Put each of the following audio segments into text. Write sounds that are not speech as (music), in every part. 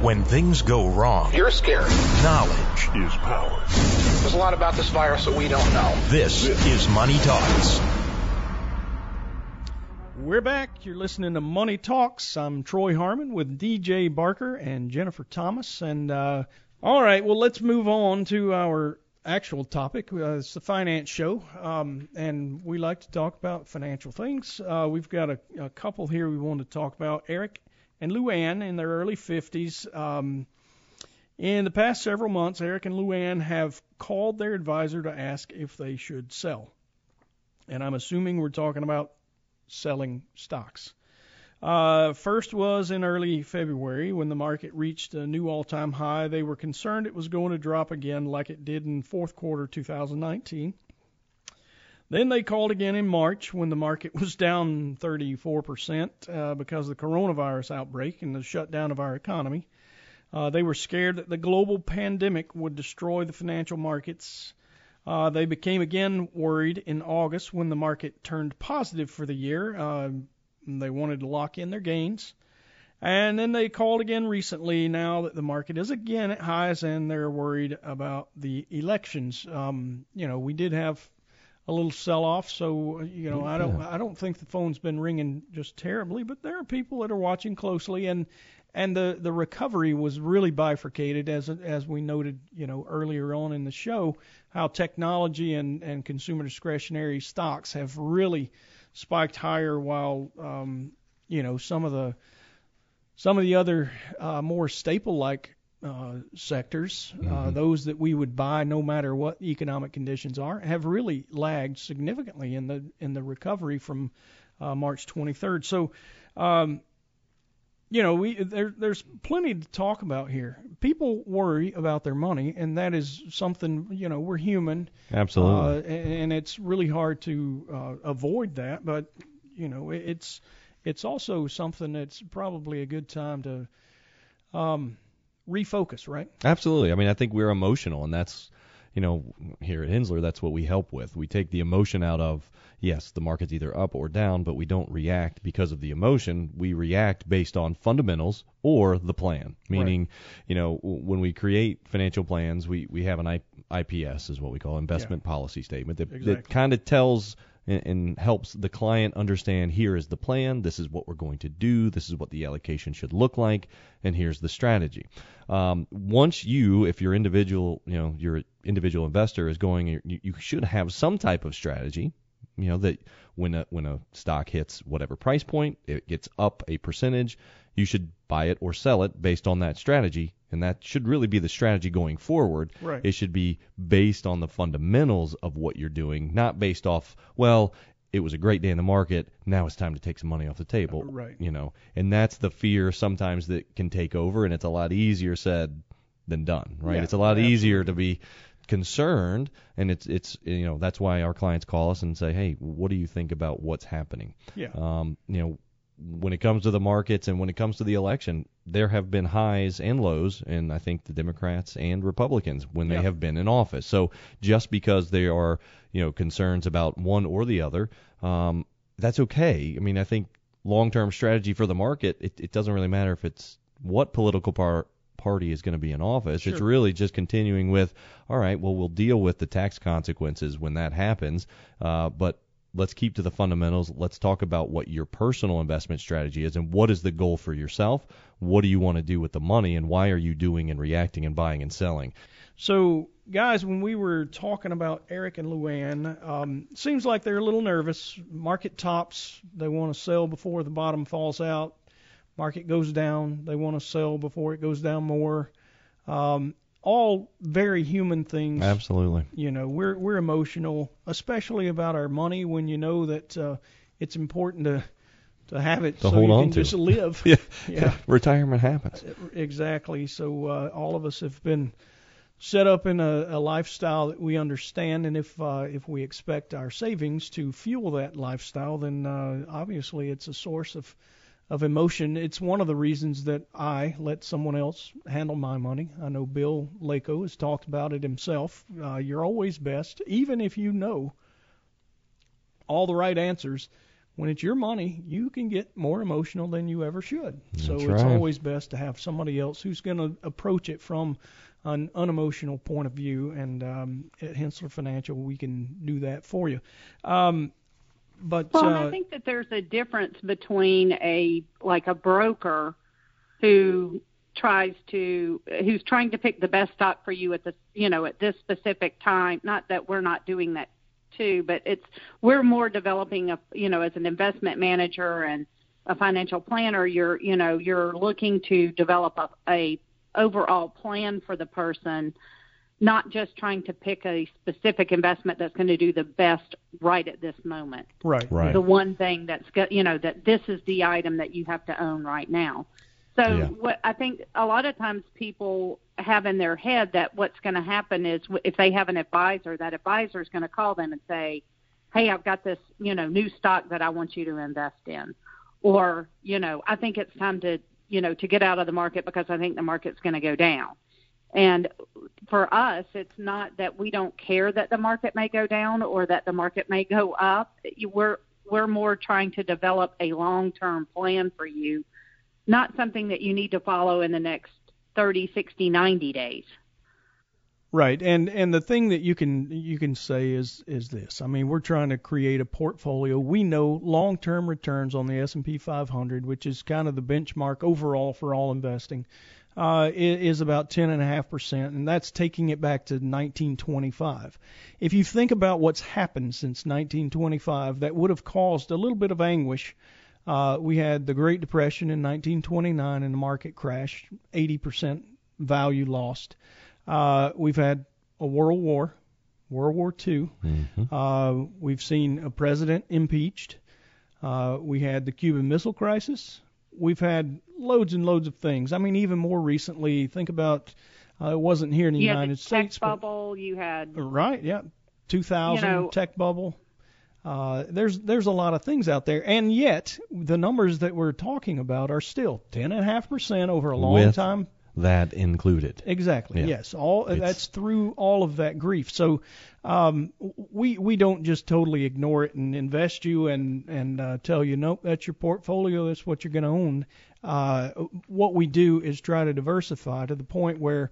When things go wrong, You're scared. knowledge is power. There's a lot about this virus that we don't know. This is Money Talks. We're back. You're listening to Money Talks. I'm Troy Harmon with DJ Barker and Jennifer Thomas. And uh, all right, well, let's move on to our actual topic. Uh, it's the finance show, um, and we like to talk about financial things. Uh, we've got a, a couple here we want to talk about. Eric and Luann in their early 50s. Um, in the past several months, Eric and Luann have called their advisor to ask if they should sell. And I'm assuming we're talking about selling stocks. Uh, first was in early February when the market reached a new all-time high. They were concerned it was going to drop again like it did in fourth quarter 2019. Then they called again in March when the market was down 34% uh, because of the coronavirus outbreak and the shutdown of our economy. Uh, they were scared that the global pandemic would destroy the financial markets. Uh, they became again worried in August when the market turned positive for the year. Uh, they wanted to lock in their gains. And then they called again recently now that the market is again at highs and they're worried about the elections. Um, you know, we did have a little sell off, so you know, I don't I don't think the phone's been ringing just terribly, but there are people that are watching closely and and the the recovery was really bifurcated as as we noted, you know, earlier on in the show, how technology and and consumer discretionary stocks have really spiked higher while um, you know some of the some of the other uh, more staple like sectors, uh, those that we would buy no matter what economic conditions are, have really lagged significantly in the in the recovery from uh, March 23rd. So, um, you know, we there, there's plenty to talk about here. People worry about their money, and that is something you know we're human, Absolutely. uh, and, and it's really hard to uh, avoid that. But you know, it- it's it's also something that's probably a good time to um, refocus, right? Absolutely. I mean, I think we're emotional, and that's, you know, here at Henssler, that's what we help with. We take the emotion out of, yes, the market's either up or down, but we don't react because of the emotion. We react based on fundamentals or the plan. Meaning, you know, when we create financial plans, we, we have an IPS, is what we call investment policy statement, that, that kind of tells and, and helps the client understand here is the plan, this is what we're going to do, this is what the allocation should look like, and here's the strategy. Um, once you, if your individual, you know, your individual investor is going, you, you should have some type of strategy. You know that when a when a stock hits whatever price point, it gets up a percentage. You should buy it or sell it based on that strategy, and that should really be the strategy going forward. Right. It should be based on the fundamentals of what you're doing, not based off, well, it was a great day in the market, now it's time to take some money off the table. Right. You know, and that's the fear sometimes that can take over, and it's a lot easier said than done, right? Yeah, it's a lot easier to be concerned, and it's it's you know that's why our clients call us and say, hey, what do you think about what's happening? Yeah. Um, you know, when it comes to the markets and when it comes to the election, there have been highs and lows, and I think the Democrats and Republicans when they Yeah. have been in office. So just because there are you know concerns about one or the other, um, that's okay. I mean, I think long-term strategy for the market, it, it doesn't really matter if it's what political par- party is going to be in office. It's really just continuing with, all right, well, we'll deal with the tax consequences when that happens, uh, but let's keep to the fundamentals. Let's talk about what your personal investment strategy is and what is the goal for yourself. What do you want to do with the money and why are you doing and reacting and buying and selling? So, guys, when we were talking about Eric and Luann, um, seems like they're a little nervous. Market tops, they want to sell before the bottom falls out. Market goes down, they want to sell before it goes down more. Um, all very human things. Absolutely. You know, we're we're emotional, especially about our money when you know that uh, it's important to to have it To so hold you on can to. just (laughs) live. Yeah. Yeah. (laughs) Retirement happens. Exactly. So uh, all of us have been set up in a, a lifestyle that we understand, and if uh, if we expect our savings to fuel that lifestyle, then uh, obviously it's a source of of emotion. It's one of the reasons that I let someone else handle my money. I know Bill Lako has talked about it himself. Uh, you're always best, even if you know all the right answers. when it's your money, you can get more emotional than you ever should. so That's it's always best to have somebody else who's going to approach it from an unemotional point of view. And um, at Henssler Financial, we can do that for you. Um, but Well, uh, I think that there's a difference between a like a broker who tries to who's trying to pick the best stock for you at the you know at this specific time. Not that we're not doing that too, but it's we're more developing a you know as an investment manager and a financial planner. You're you know you're looking to develop a, a overall plan for the person not just trying to pick a specific investment that's going to do the best right at this moment right, Right. the one thing that's got you know that this is the item that you have to own right now. So Yeah. what I think a lot of times people have in their head that what's going to happen is w- if they have an advisor, that advisor is going to call them and say, "Hey, I've got this you know new stock that I want you to invest in," or you know, I think it's time to you know to get out of the market because I think the market's going to go down. And for us, it's not that we don't care that the market may go down or that the market may go up. We're we're more trying to develop a long-term plan for you, not something that you need to follow in the next 30, 60, 90 days. Right, and and the thing that you can you can say is is this. I mean, we're trying to create a portfolio. We know long-term returns on the S&P 500, which is kind of the benchmark overall for all investing, uh, is about 10.5 percent, and that's taking it back to 1925. If you think about what's happened since 1925, that would have caused a little bit of anguish. Uh, we had the Great Depression in 1929, and the market crashed, 80 percent value lost. Uh, we've had a world war, World War II. Uh, we've seen a president impeached. Uh, we had the Cuban Missile Crisis. We've had loads and loads of things. I mean, even more recently, think about uh, it wasn't here in the You had United the States, tech but bubble. You had right, yeah, 2000 You know- tech bubble. Uh, there's there's a lot of things out there, and yet the numbers that we're talking about are still 10.5 percent over a long With time That included. Exactly. Yeah. Yes. All It's- that's through all of that grief. So um, we we don't just totally ignore it and invest you and and uh, tell you nope that's your portfolio that's what you're going to own. Uh, what we do is try to diversify to the point where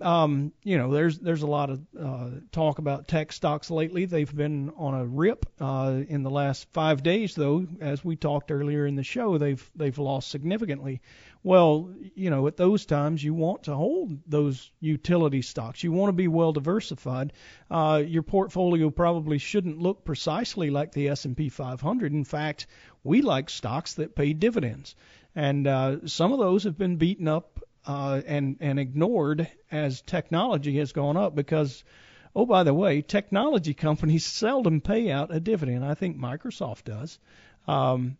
um, you know, there's there's a lot of uh, talk about tech stocks lately. They've been on a rip uh, in the last five days, though. As we talked earlier in the show, they've they've lost significantly. Well, you know, at those times, you want to hold those utility stocks. You want to be well diversified. Uh, your portfolio probably shouldn't look precisely like the S&P 500. In fact, we like stocks that pay dividends, and uh, some of those have been beaten up uh, and and ignored as technology has gone up because oh by the way technology companies (laughs) seldom pay out a dividend I think Microsoft does um,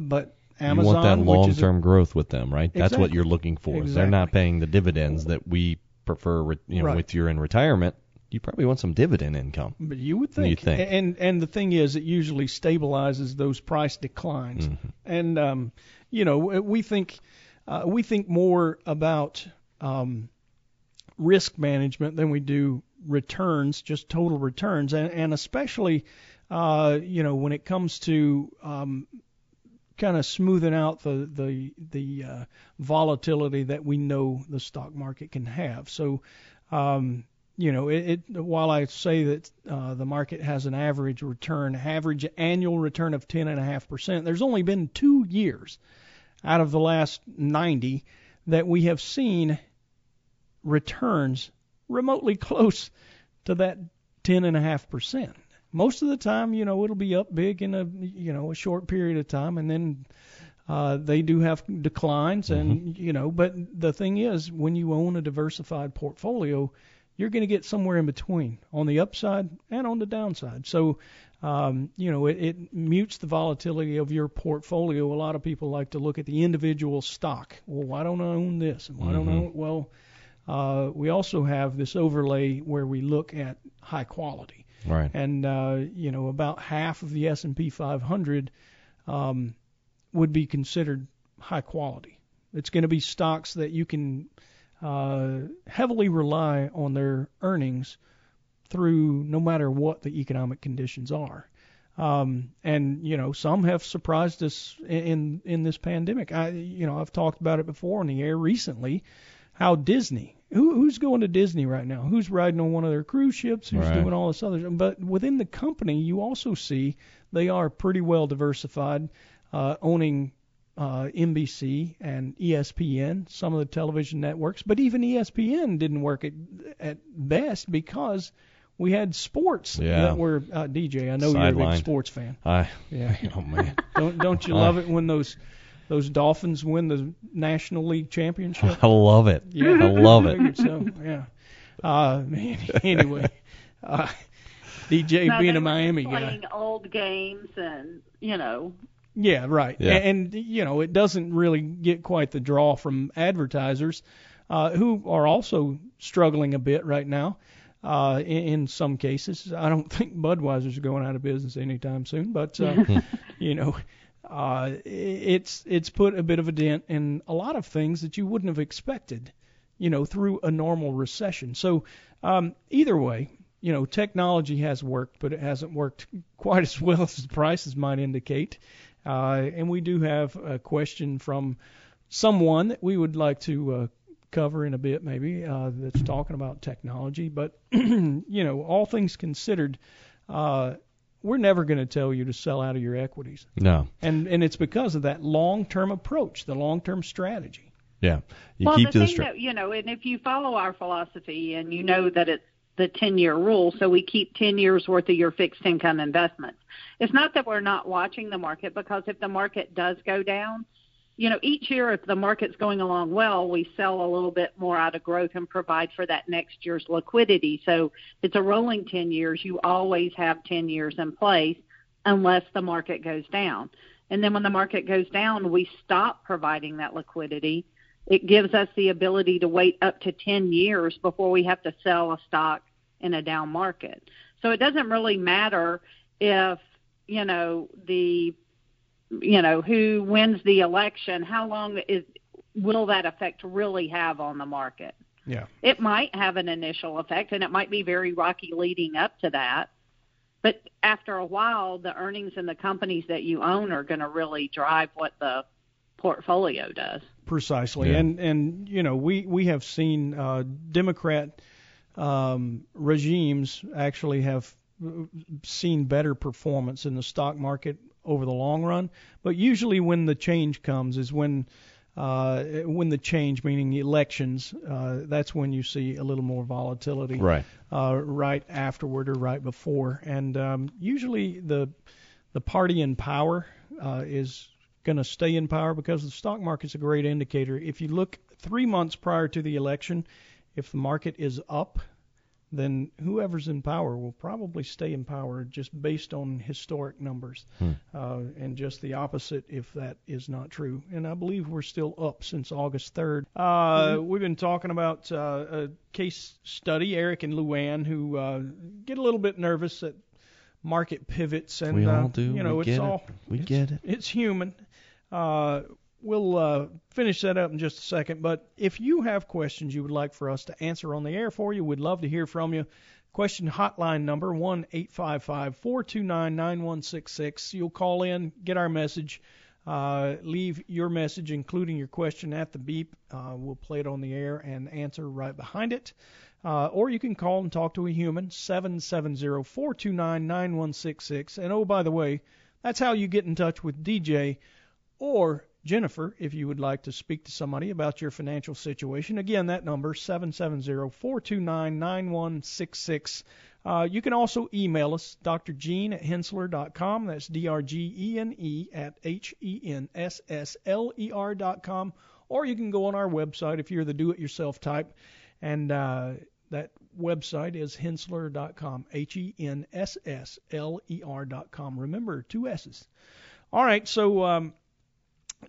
but Amazon you want that a- long-term growth with them, right? That's what you're looking for. They're not paying the dividends that we prefer. You know, Right. with you're in retirement, you probably want some dividend income. But you would think. You think. And and the thing is, it usually stabilizes those price declines. Mm-hmm. And um, you know, we think uh, we think more about um, risk management than we do returns, just total returns, and, and especially uh, you know when it comes to um, kind of smoothing out the the the uh, volatility that we know the stock market can have. So, um, you know, it, it while I say that uh, the market has an average return, average annual return of 10.5 percent, there's only been two years out of the last 90 that we have seen returns remotely (laughs) close to that 10.5 percent. Most of the time, you know, it'll be up big in a you know a short period of time, and then uh, they do have declines, and you know. But the thing is, when you own a diversified portfolio, you're going to get somewhere in between, on the upside and on the downside. So, um, you know, it, it mutes the volatility of your portfolio. A lot of people like to look at the individual stock. Well, why don't I own this? And why don't I own? Well, uh, we also have this overlay where we look at high quality Right. and uh, you know about half of the S&P 500 um, would be considered high quality. It's going to be stocks that you can uh, heavily rely on their earnings through no matter what the economic conditions are. Um, and you know, some have surprised us in, in this pandemic. I, you know, I've talked about it before on the air recently. How Disney, who, who's going to Disney right now? Who's riding on one of their cruise ships? Who's Right. doing all this other? But within the company, you also see they are pretty well diversified, uh, owning uh, NBC and ESPN, some of the television networks. But even ESPN didn't work at, at best because we had sports Yeah. that were uh, DJ. I know you're a big sports fan. I, Yeah. (laughs) oh man, Don't don't you love it when those those Dolphins win the National League championship? (laughs) I love it. Yeah, I love it. (laughs) So yeah. Uh, man. Anyway, uh, DJ No, being they a Miami just guy. playing old games and you know Yeah, right. Yeah. And, and you know, it doesn't really get quite the draw from advertisers, uh, who are also struggling a bit right now. Uh, in, in some cases, I don't (laughs) think Budweiser's going out of business anytime soon, but uh, (laughs) you know, uh, it's it's put a bit of a dent in a lot of things that you wouldn't have expected, you know, through a normal recession. So um, either way, you know, technology has worked, but it hasn't worked quite as well (laughs) as the prices might indicate. Uh, and we do have a question from someone that we would like to uh, cover in a bit, maybe, uh, that's talking about technology. But, (clears throat) you know, all things considered, uh, we're never going to tell you to sell out of your equities. No, And, and it's because of that long term approach, the long term strategy. yeah, you well, keep the to the thing that you know, and if you follow our philosophy and you know that it's the 10-year rule, so we keep 10 years worth of your fixed income investments. It's not that we're not watching the market because if the market does go down, you know, each year if the market's going along well, we sell a little bit more out of growth and provide for that next year's liquidity. So it's a rolling 10 years. You always have 10 years in place unless the market goes down. And then when the market goes down, we stop providing that liquidity it gives us the ability to wait up to 10 years before we have to sell a stock in a down market. So it doesn't really matter if, you know, the you know, who wins the election, how long is will that effect really have on the market? Yeah. It might have an initial effect and it might be very rocky leading up to that. But after a while, the earnings in the companies that you own are going to really drive what the portfolio does. Precisely, Yeah. and and you know we we have seen uh, Democrat um, regimes actually have uh, seen better performance in the stock market over the long run, but usually when the change comes is when uh, when the change, meaning elections, uh, that's when you see a little more volatility right. uh, right afterward or right before. And um, usually the the party in power uh, is going to stay in power because the stock market's a great indicator. If you look three months prior to the election, if the market is up, then whoever's in power will probably stay in power just based on historic numbers, uh, and just the opposite if that is not true. And I believe we're still up since August 3rd. Uh, We've been talking about uh, a case study, Eric and Luann, who uh, get a little bit nervous at market pivots, and We uh, all do. you know We it's get it. all We it's- get it. It's human. We'll uh, finish that up in just a second. But if you have questions you would like for us to answer on the air for you, we'd love to hear from you. Question hotline number one eight five five four two nine nine one six six. You'll call in, get our message, uh, leave your message, including your question at the beep. Uh, we'll play it on the air and answer right behind it. Uh, or you can call and talk to a human, 770-429-9166. And oh, by the way, that's how you get in touch with DJ or Jennifer if you would like to speak to somebody about your financial situation. Again, that number, 770-429-9166. Uh, you can also email us, Dr. Gene at Henssler.com. That's D-R-G-E-N-E at H-E-N-S-S-L-E-R dot com. Or you can go on our website if you're the do-it-yourself type. And uh, that website is henssler.com, H-E-N-S-S-L-E-R dot com. Remember, two S's. All right, so um,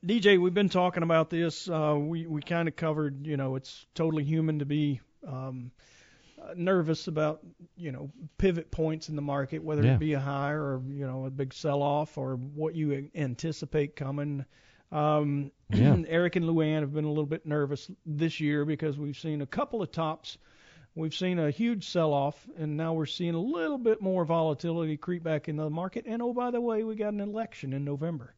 DJ, we've been talking about this. Uh, we we kind of covered, you know, it's totally human to be um, uh, nervous about, you know, pivot points in the market, whether Yeah. it be a high or you know a big sell-off or what you anticipate coming. Um, Yeah. (clears throat) Eric and Luann have been a little bit nervous this year because we've seen a couple of tops We've seen a huge sell-off, and now we're seeing a little bit more volatility creep back into the market. And oh, by the way, we got an election in November.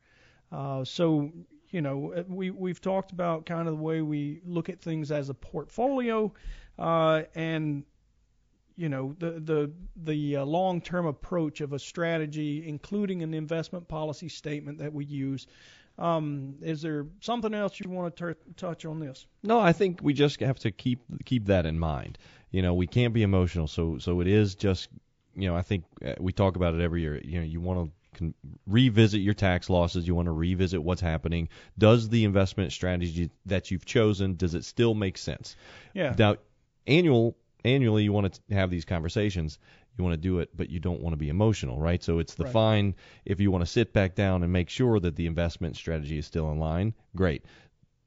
Uh, so you know, uh, we we've talked about kind of the way we look at things as a portfolio, uh, and you know the the the uh, long-term approach of a strategy, including an investment policy statement that we use. Um, is there something else you want to t- touch on this? No, I think we just have to keep keep that in mind. You know, we can't be emotional, so so it is just you know I think uh, we talk about it every year. You know, you want to can revisit your tax losses. You want to revisit what's happening. Does the investment strategy that you've chosen does it still make sense? Yeah. Now, annual annually, you want to have these conversations. You want to do it, but you don't want to be emotional, right? So it's the Right. fine. If you want to sit back down and make sure that the investment strategy is still in line, great.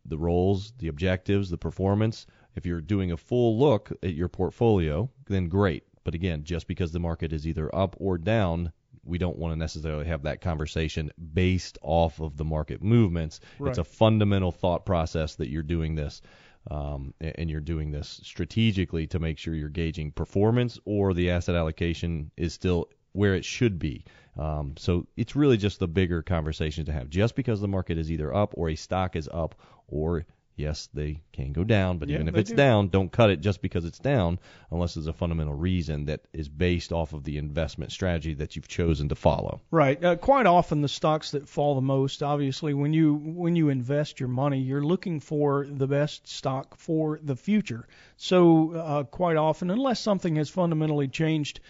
The roles, the objectives, the performance. If you're doing a full look at your portfolio, then great. But again, just because the market is either up or down, we don't want to necessarily have that conversation based off of the market movements. Right. It's a fundamental thought process that you're doing this, um, and you're doing this strategically to make sure you're gauging performance or the asset allocation is still where it should be. Um, so it's really just the bigger conversation to have. Just because the market is either up or a stock is up, or yes, they can go down, but Yeah, even if it's do. down, don't cut it just because it's down, unless there's a fundamental reason that is based off of the investment strategy that you've chosen to follow. Right. Uh, quite often, the stocks that fall the most, obviously, when you when you invest your money, you're looking for the best stock for the future. So uh, quite often, unless something has fundamentally changed,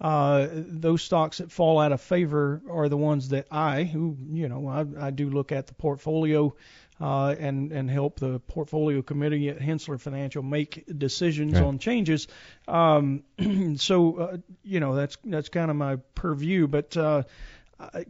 uh, those stocks that fall out of favor are the ones that I, who you know, I, I do look at the portfolio. Uh, and and help the portfolio committee at Henssler Financial make decisions Right. on changes. Um, (clears throat) so uh, you know that's that's kind of my purview. But uh,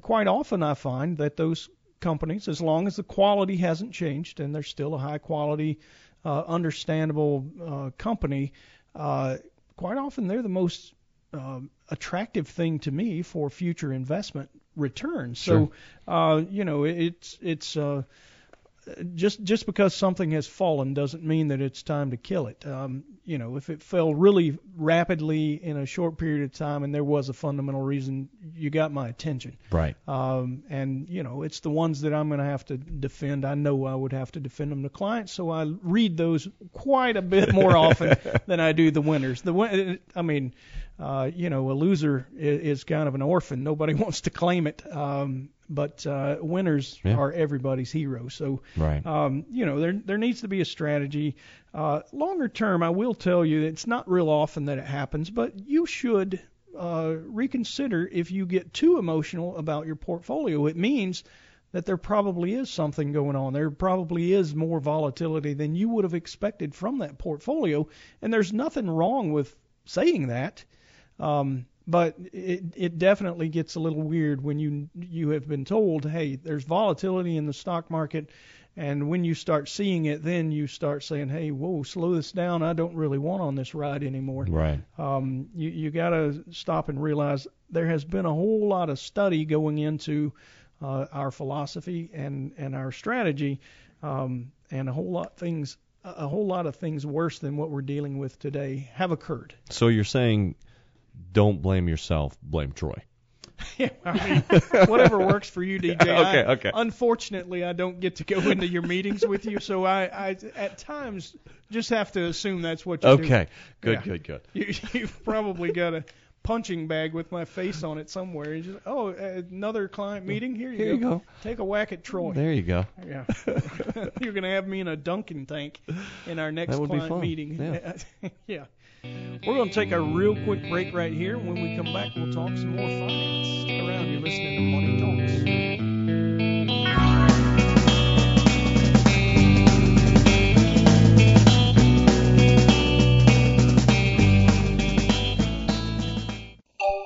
quite often I find that those companies, as long as the quality hasn't changed and they're still a high quality, uh, understandable uh, company, uh, quite often they're the most um, attractive thing to me for future investment returns. So, uh, you know, it- it's it's uh, just just because something has fallen doesn't mean that it's time to kill it. Um, you know, if it fell really rapidly in a short period of time and there was a fundamental reason, you got my attention. Right. Um, and you know, it's the ones that I'm going to have to defend. I know I would have to defend them to clients, so I read those quite a bit more (laughs) often than I do the winners. The win- I mean, uh, you know, a loser is, is kind of an orphan. Nobody (laughs) wants to claim it. Um, but uh, winners Yeah. are everybody's hero. So Right. um, you know, there there needs to be a strategy. Uh, longer term, I will tell you, it's not real often that it happens, but you should uh, reconsider if you get too emotional about your portfolio. It means that there probably is something going on. There probably is more volatility than you would have expected from that portfolio, and there's nothing wrong with saying that. Um, but it, it definitely gets a little weird when you you have been told, hey, there's volatility in the stock market, and when you start seeing it, then you start saying, hey, whoa, slow this down. I don't really want on this ride anymore. Right. Um, you you got to stop and realize there has been a whole lot of study going into uh, our philosophy and and our strategy, um, and a whole lot things a whole lot of things worse than what we're dealing with today have occurred. So you're saying don't blame yourself, blame Troy. (laughs) Yeah, I mean, whatever works for you, DJ. (laughs) Okay, I- okay. Unfortunately, I don't get to go into your meetings with you, so I, I at times just have to assume that's what you do. Okay. Good, Yeah. good, good. (laughs) You, you've probably got a punching bag with my face on it somewhere. Just, oh, uh, another client meeting. Here you, Here you go. Take a whack at Troy. There you go. Yeah. You're gonna have me in a Dunkin' tank in our next That would be client meeting. Yeah. yeah. We're gonna take a real quick break right here. When we come back, we'll talk some more finance. Stick around. You're listening to Money Talks.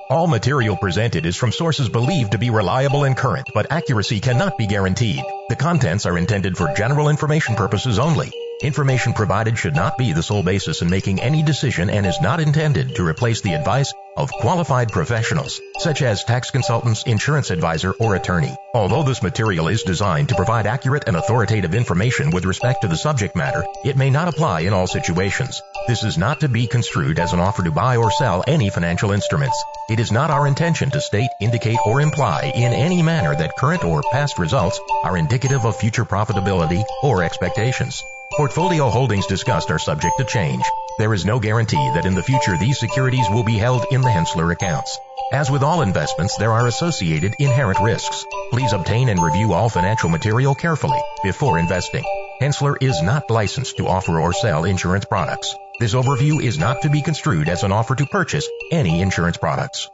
All material presented is from sources believed to be reliable and current, but accuracy cannot be guaranteed. The contents are intended for general information purposes only. Information provided should not be the sole basis in making any decision and is not intended to replace the advice of qualified professionals, such as tax consultants, insurance advisor, or attorney. Although this material is designed to provide accurate and authoritative information with respect to the subject matter, it may not apply in all situations. This is not to be construed as an offer to buy or sell any financial instruments. It is not our intention to state, indicate, or imply in any manner that current or past results are indicative of future profitability or expectations. Portfolio holdings discussed are subject to change. There is no guarantee that in the future these securities will be held in the Henssler accounts. As with all investments, there are associated inherent risks. Please obtain and review all financial material carefully before investing. Henssler is not licensed to offer or sell insurance products. This overview is not to be construed as an offer to purchase any insurance products.